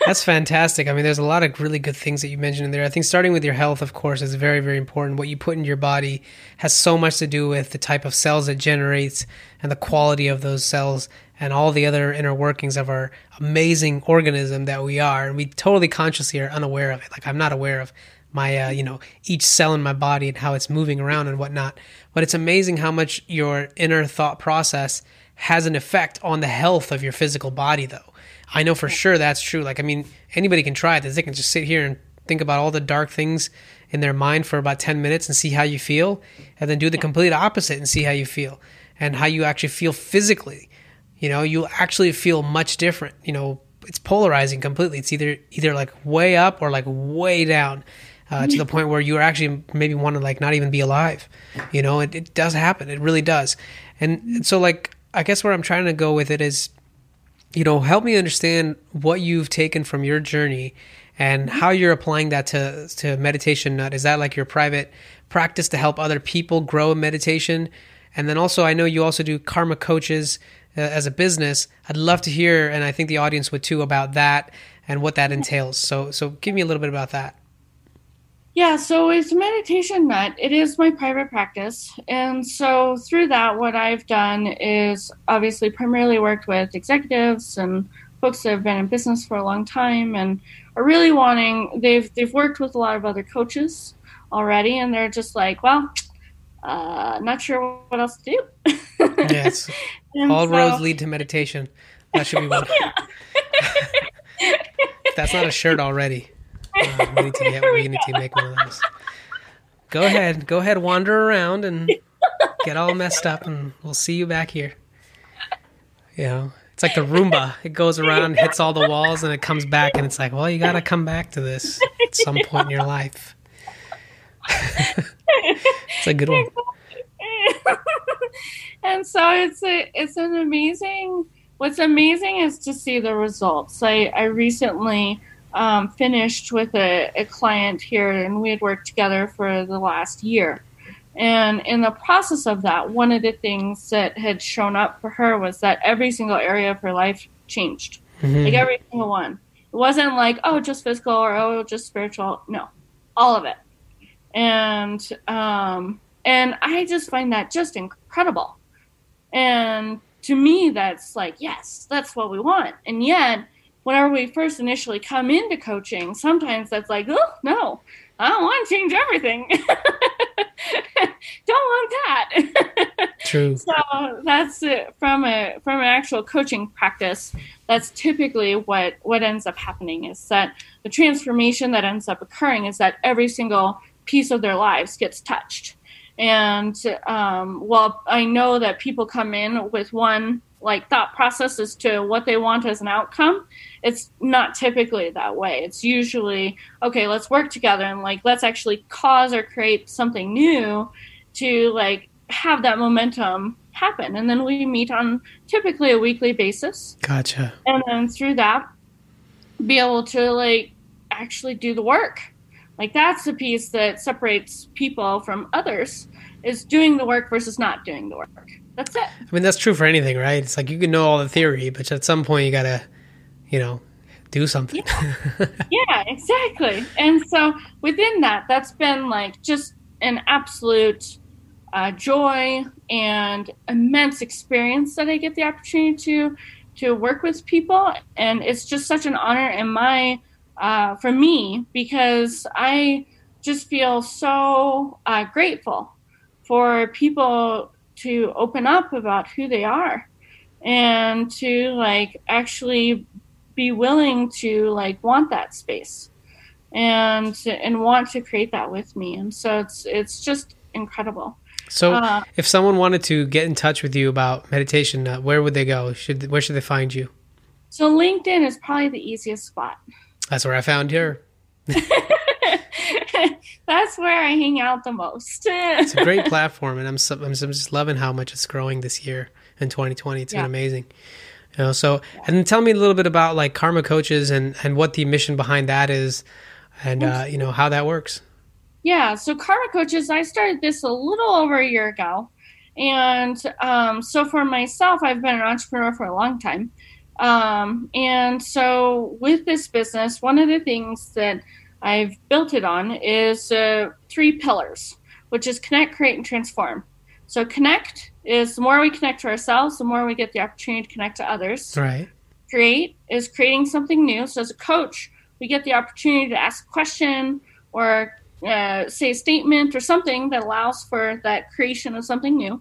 A: that's fantastic. I mean, there's a lot of really good things that you mentioned in there. I think starting with your health, of course, is very, very important. What you put in your body has so much to do with the type of cells it generates and the quality of those cells and all the other inner workings of our amazing organism that we are. And we totally consciously are unaware of it. Like I'm not aware of my, uh, you know, each cell in my body and how it's moving around and whatnot. But it's amazing how much your inner thought process has an effect on the health of your physical body, though. I know for sure that's true. Like, I mean, anybody can try this. They can just sit here and think about all the dark things in their mind for about 10 minutes and see how you feel, and then do the complete opposite and see how you feel and how you actually feel physically. You know, you'll actually feel much different. You know, it's polarizing completely. It's either either like way up or like way down. Uh, to the point where you actually maybe want to like not even be alive. You know, it, it does happen. It really does. And, and so like I guess where I'm trying to go with it is, you know, help me understand what you've taken from your journey and how you're applying that to to meditation nut. Is that like your private practice to help other people grow in meditation? And then also, I know you also do Karma Koaches as a business. I'd love to hear, and I think the audience would too, about that and what that entails. So, so give me a little bit about that.
B: Yeah, so it's Meditation Nut. It is my private practice. And so through that, what I've done is obviously primarily worked with executives and folks that have been in business for a long time and are really wanting they've they've worked with a lot of other coaches already and they're just like, well, uh, not sure what else to do.
A: yes. All so, roads lead to meditation. That should be one. That's not a shirt already. Uh, we need to get, we need to make one of those. Go ahead, go ahead, wander around and get all messed up, and we'll see you back here. You know, it's like the Roomba. It goes around, hits all the walls, and it comes back, and it's like, well, you got to come back to this at some point in your life. it's a good one.
B: and so it's a, it's an amazing. What's amazing is to see the results. I I recently um, finished with a, a client here, and we had worked together for the last year. And in the process of that, one of the things that had shown up for her was that every single area of her life changed. Mm-hmm. Like every single one. It wasn't like, oh, just physical or oh, just spiritual. No, all of it. And um, and I just find that just incredible. And to me, that's like, yes, that's what we want. And yet, whenever we first initially come into coaching, sometimes that's like, oh no, I don't want to change everything. don't want that.
A: True.
B: so that's it. from a from an actual coaching practice. That's typically what what ends up happening is that the transformation that ends up occurring is that every single piece of their lives gets touched. And um, while I know that people come in with one like thought process as to what they want as an outcome. It's not typically that way. It's usually okay let's work together and like let's actually cause or create something new to like have that momentum happen. And then we meet on typically a weekly basis.
A: Gotcha.
B: And then through that be able to like actually do the work like that's the piece that separates people from others is doing the work versus not doing the work that's it. I
A: mean, that's true for anything, right? It's like you can know all the theory, but at some point you gotta, you know, do something.
B: Yeah, yeah exactly. And so within that, that's been like just an absolute uh, joy and immense experience that I get the opportunity to to work with people, and it's just such an honor in my uh, for me because I just feel so uh, grateful for people to open up about who they are and to like actually be willing to like want that space and and want to create that with me. And so it's it's just incredible.
A: So uh, if someone wanted to get in touch with you about meditation uh, where would they go? Should where should they find you?
B: So linkedin is probably the easiest spot
A: that's where i found her
B: that's where I hang out the most.
A: it's a great platform, and I'm I'm just loving how much it's growing this year in 2020. It's yeah. been amazing. You know, so yeah. and tell me a little bit about like Karma Koaches and and what the mission behind that is, and uh, you know how that works.
B: Yeah, so Karma Koaches, I started this a little over a year ago, and um, so for myself, I've been an entrepreneur for a long time. Um, and so with this business, one of the things that I've built it on is uh, three pillars, which is connect, create, and transform. So connect is the more we connect to ourselves, the more we get the opportunity to connect to others.
A: Right.
B: Create is creating something new. So as a coach, we get the opportunity to ask a question or uh, say a statement or something that allows for that creation of something new.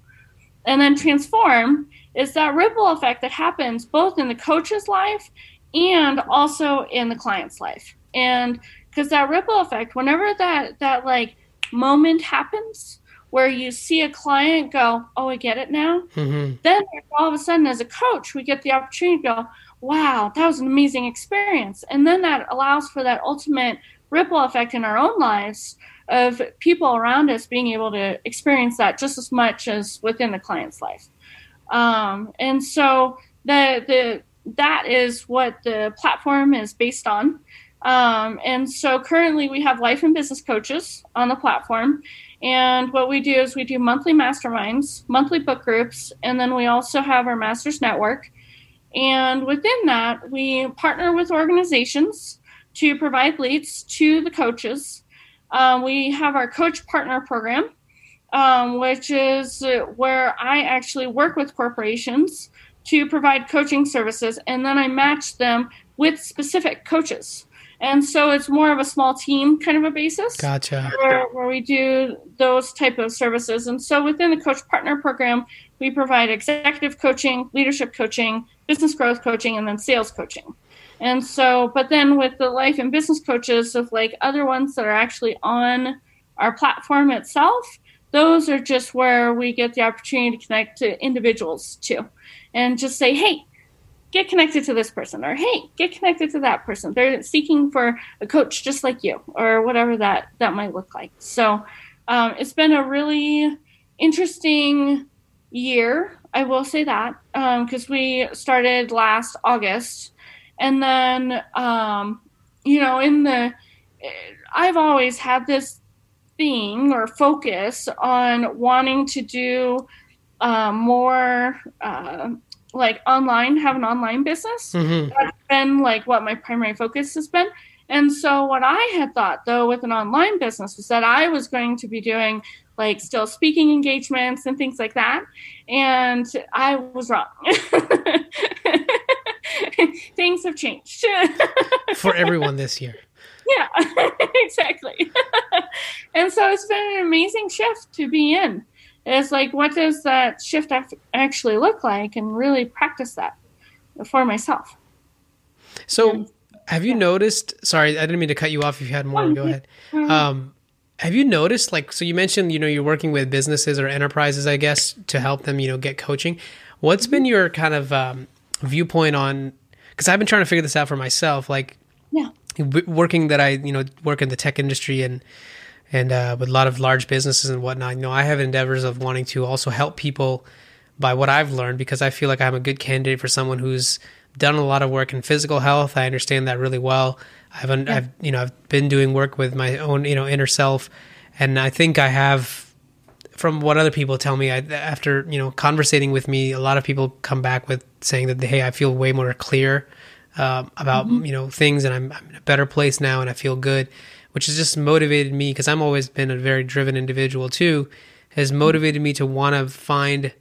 B: And then transform is that ripple effect that happens both in the coach's life and also in the client's life. And because that ripple effect whenever that that like moment happens where you see a client go oh i get it now mm-hmm. then all of a sudden as a coach we get the opportunity to go wow that was an amazing experience and then that allows for that ultimate ripple effect in our own lives of people around us being able to experience that just as much as within the client's life um, and so the the that is what the platform is based on um, and so currently we have life and business coaches on the platform. And what we do is we do monthly masterminds, monthly book groups, and then we also have our Masters Network. And within that, we partner with organizations to provide leads to the coaches. Um, we have our coach partner program, um, which is where I actually work with corporations to provide coaching services, and then I match them with specific coaches. And so it's more of a small team kind of a basis.
A: Gotcha.
B: Where, where we do those type of services. And so within the Coach Partner Program, we provide executive coaching, leadership coaching, business growth coaching, and then sales coaching. And so, but then with the life and business coaches of like other ones that are actually on our platform itself, those are just where we get the opportunity to connect to individuals too and just say, hey, get connected to this person or hey get connected to that person. They're seeking for a coach just like you or whatever that that might look like. So um, it's been a really interesting year i will say that because um, we started last august and then um, you know in the i've always had this thing or focus on wanting to do uh, more uh, like online, have an online business. Mm-hmm. That's been like what my primary focus has been. And so what I had thought though with an online business was that I was going to be doing like still speaking engagements and things like that. And I was wrong. things have changed.
A: For everyone this year.
B: Yeah, exactly. and so it's been an amazing shift to be in. It's like what does that shift actually look like? And really practice that for myself.
A: So and, have you yeah. noticed sorry i didn't mean to cut you off if you had more. Go ahead. um, have you noticed like so you mentioned you know you're working with businesses or enterprises i guess to help them you know get coaching. What's been your kind of um, viewpoint on because i've been trying to figure this out for myself like
B: yeah
A: working that i you know work in the tech industry and and uh, with a lot of large businesses and whatnot. You know, I have endeavors of wanting to also help people by what I've learned because I feel like I'm a good candidate for someone who's done a lot of work in physical health. I understand that really well. I've, yeah. I've you know I've been doing work with my own you know inner self, and I think I have. From what other people tell me, I, after you know conversating with me, a lot of people come back with saying that hey, I feel way more clear uh, about mm-hmm. you know things, and I'm, I'm in a better place now, and I feel good which has just motivated me because I'm always been a very driven individual too, has motivated me to want to find.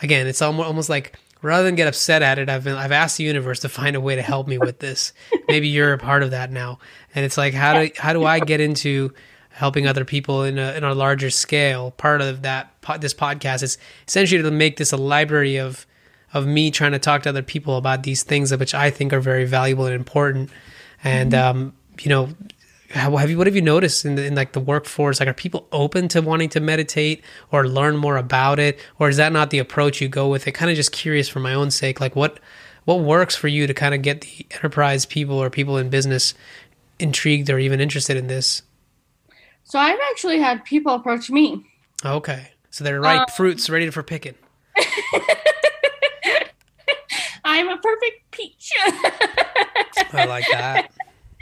A: Again, it's almost like rather than get upset at it, I've been, I've asked the universe to find a way to help me with this. Maybe you're a part of that now, and it's like how do how do I get into helping other people in a, in a larger scale. Part of that this podcast is essentially to make this a library of of me trying to talk to other people about these things which I think are very valuable and important. And mm-hmm. um, you know, how, have you what have you noticed in, the, in like the workforce? Like, are people open to wanting to meditate or learn more about it, or is that not the approach you go with? It kind of just curious for my own sake. Like, what what works for you to kind of get the enterprise people or people in business intrigued or even interested in this?
B: So I've actually had people approach me.
A: Okay, so they're ripe uh, fruits ready for picking.
B: I'm a perfect peach.
A: I like that.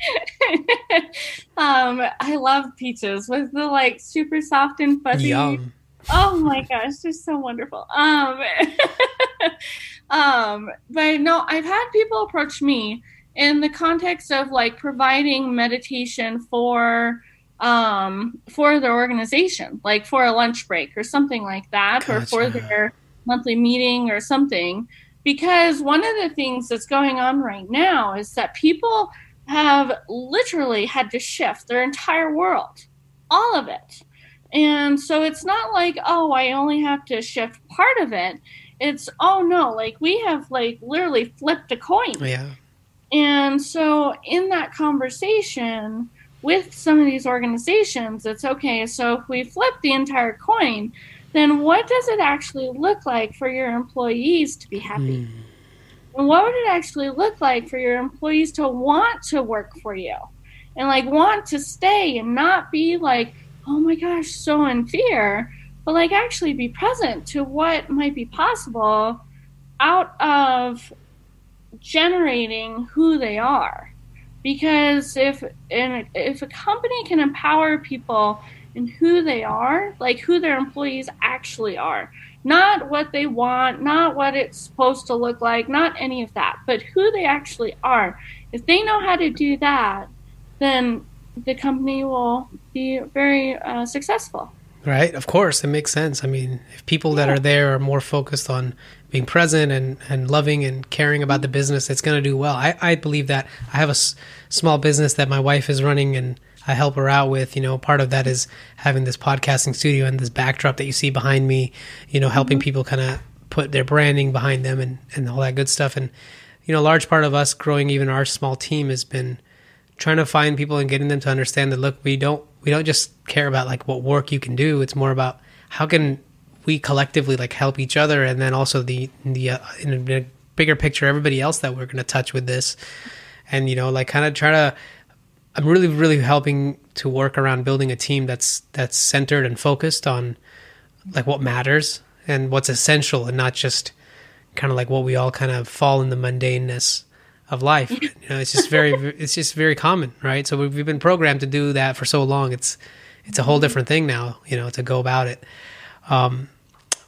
B: um, I love peaches with the like super soft and fuzzy. Yum. Oh my gosh, they're so wonderful. Um, um, but no, I've had people approach me in the context of like providing meditation for um for their organization, like for a lunch break or something like that, gotcha. or for their monthly meeting or something. Because one of the things that's going on right now is that people have literally had to shift their entire world, all of it. And so it's not like, oh, I only have to shift part of it. It's, oh no, like we have like literally flipped a coin.
A: Yeah.
B: And so in that conversation with some of these organizations, it's okay, so if we flip the entire coin, then what does it actually look like for your employees to be happy? Mm. And what would it actually look like for your employees to want to work for you and like want to stay and not be like, oh my gosh, so in fear, but like actually be present to what might be possible out of generating who they are. Because if if a company can empower people in who they are, like who their employees actually are, not what they want, not what it's supposed to look like, not any of that, but who they actually are. If they know how to do that, then the company will be very uh, successful.
A: Right, of course, it makes sense. I mean, if people that are there are more focused on being present and, and loving and caring about the business, it's going to do well. I, I believe that. I have a s- small business that my wife is running, and I help her out with. You know, part of that is having this podcasting studio and this backdrop that you see behind me. You know, helping mm-hmm. people kind of put their branding behind them and and all that good stuff. And you know, a large part of us growing even our small team has been trying to find people and getting them to understand that look, we don't we don't just care about like what work you can do. It's more about how can we collectively like help each other, and then also the the uh, in a bigger picture, everybody else that we're going to touch with this, and you know, like kind of try to I'm really really helping to work around building a team that's that's centered and focused on like what matters and what's essential and not just kind of like what we all kind of fall in the mundaneness of life. You know, it's just very it's just very common, right? So we've, we've been programmed to do that for so long. It's it's a whole different thing now, you know, to go about it. Um,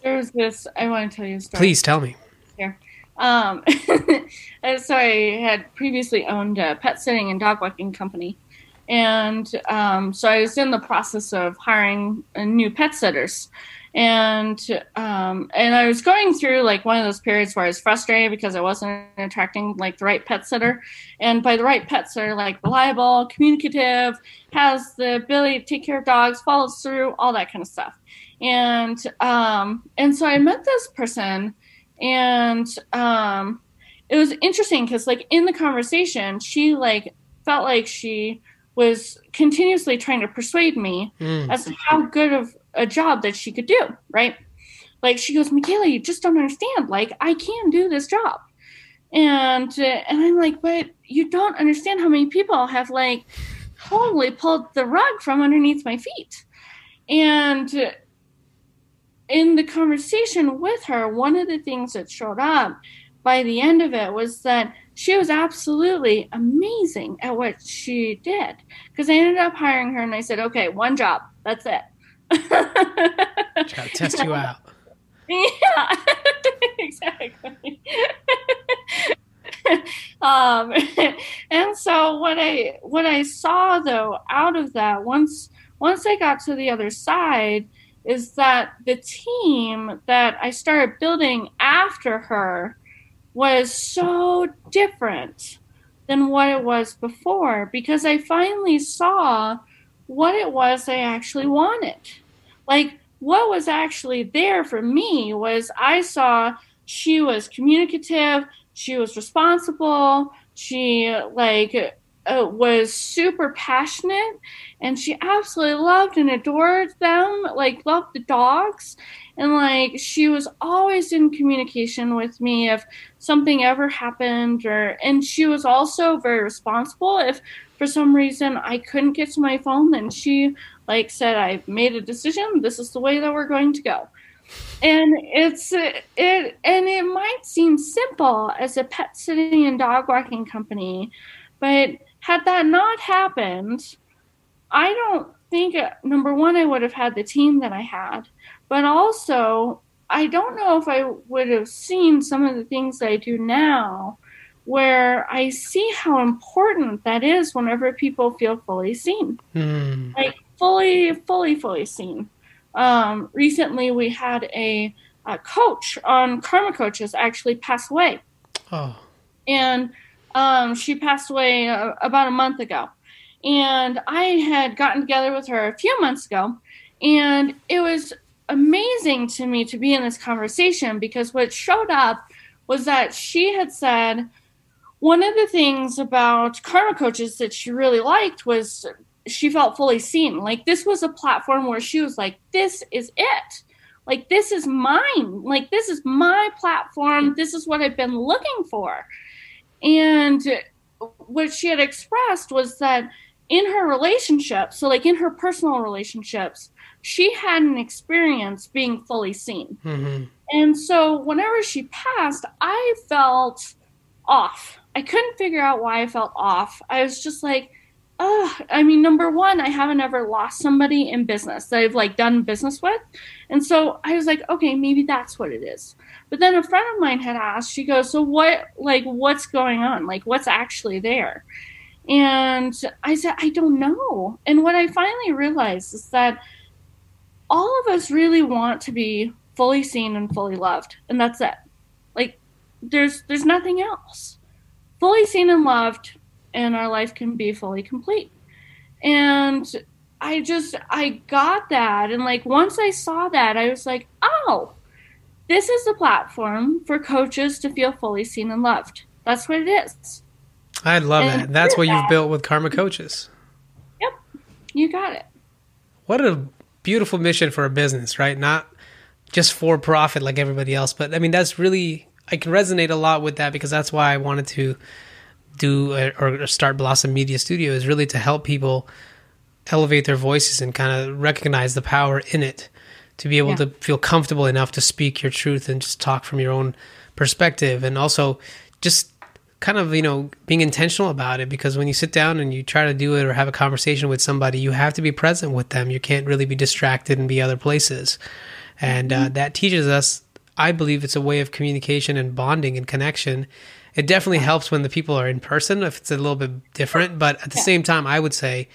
B: There's this. I want to tell you a story.
A: Please tell me.
B: Here. Um, so I had previously owned a pet sitting and dog walking company, and um, so I was in the process of hiring new pet sitters, and um, and I was going through like one of those periods where I was frustrated because I wasn't attracting like the right pet sitter, and by the right pet sitter, like reliable, communicative, has the ability to take care of dogs, follows through, all that kind of stuff, and um, and so I met this person and um, it was interesting because like in the conversation she like felt like she was continuously trying to persuade me mm. as to how good of a job that she could do right? Like she goes michaela you just don't understand. Like i can do this job. And uh, and i'm like but you don't understand how many people have like totally pulled the rug from underneath my feet. And in the conversation with her, one of the things that showed up by the end of it was that she was absolutely amazing at what she did. Because I ended up hiring her and I said, okay, one job, that's it.
A: Try to test you out.
B: Yeah, exactly. um, and so what I what I saw though out of that once once I got to the other side is that the team that I started building after her was so different than what it was before because I finally saw what it was I actually wanted. Like, what was actually there for me was I saw she was communicative, she was responsible, she like uh, was super passionate and she absolutely loved and adored them like loved the dogs. And like she was always in communication with me if something ever happened or and she was also very responsible. If for some reason i couldn't get to my phone then she like said i've made a decision. This is the way that we're going to go. And it's it and it might seem simple as a pet sitting and dog walking company but had that not happened, I don't think, number one, I would have had the team that I had, but also, I don't know if I would have seen some of the things I do now where I see how important that is whenever people feel fully seen. Mm. Like fully, fully, fully seen. Um, recently, we had a, a, coach on Karma Koaches actually pass away. Oh. And um, she passed away uh, about a month ago. And I had gotten together with her a few months ago. And it was amazing to me to be in this conversation because what showed up was that she had said one of the things about Karma Koaches that she really liked was she felt fully seen. Like this was a platform where she was like, this is it. Like this is mine. Like this is my platform. This is what I've been looking for. And what she had expressed was that in her relationship, so like in her personal relationships, she had an experience being fully seen. Mm-hmm. And so whenever she passed, I felt off. I couldn't figure out why I felt off. I was just like, oh, I mean, number one, I haven't ever lost somebody in business that I've like done business with. And so I was like, okay, maybe that's what it is. But then a friend of mine had asked, she goes, So what, like, what's going on? Like, what's actually there? And I said, I don't know. And what I finally realized is that all of us really want to be fully seen and fully loved. And that's it. Like, there's there's nothing else. Fully seen and loved, and our life can be fully complete. And I just I got that and like once I saw that I was like, "Oh, this is the platform for coaches to feel fully seen and loved. That's what it is.
A: I love and that. That's what that, you've built with Karma Koaches.
B: Yep. You got it.
A: What a beautiful mission for a business, right? Not just for profit like everybody else, but I mean, that's really, I can resonate a lot with that because that's why I wanted to do a, or start Blossom Media Studio is really to help people elevate their voices and kind of recognize the power in it to be able yeah. to feel comfortable enough to speak your truth and just talk from your own perspective and also just kind of you know being intentional about it because when you sit down and you try to do it or have a conversation with somebody you have to be present with them you can't really be distracted and be other places and uh, mm-hmm. that teaches us i believe it's a way of communication and bonding and connection it definitely helps when the people are in person if it's a little bit different but at the yeah. same time i would say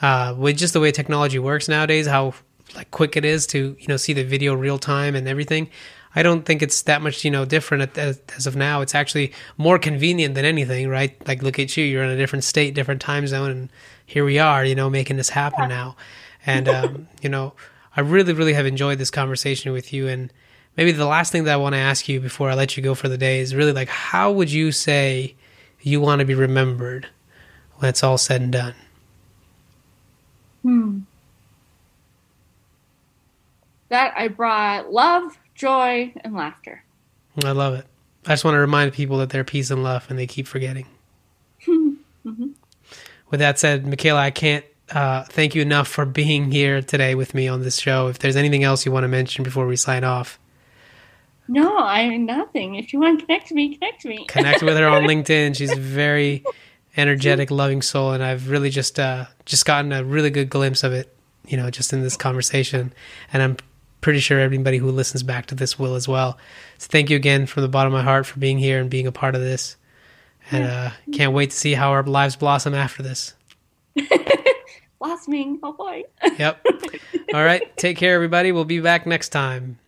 A: uh, with just the way technology works nowadays how like quick it is to you know see the video real time and everything. I don't think it's that much you know different as, as of now. It's actually more convenient than anything, right? Like look at you, you're in a different state, different time zone, and here we are, you know, making this happen now. And um, you know, I really, really have enjoyed this conversation with you. And maybe the last thing that I want to ask you before I let you go for the day is really like, how would you say you want to be remembered when it's all said and done?
B: Hmm that I brought love, joy, and laughter.
A: I love it. I just want to remind people that they're peace and love, and they keep forgetting. mm-hmm. With that said, Michaela, I can't uh, thank you enough for being here today with me on this show. If there's anything else you want to mention before we sign off.
B: No, I mean nothing. If you want to connect me, connect me.
A: connect with her on LinkedIn. She's a very energetic, loving soul, and I've really just uh, just gotten a really good glimpse of it, you know, just in this conversation. And I'm pretty sure everybody who listens back to this will as well. So thank you again from the bottom of my heart for being here and being a part of this. And uh, can't wait to see how our lives blossom after this.
B: Blossoming. Oh boy.
A: yep. All right. Take care, everybody. We'll be back next time.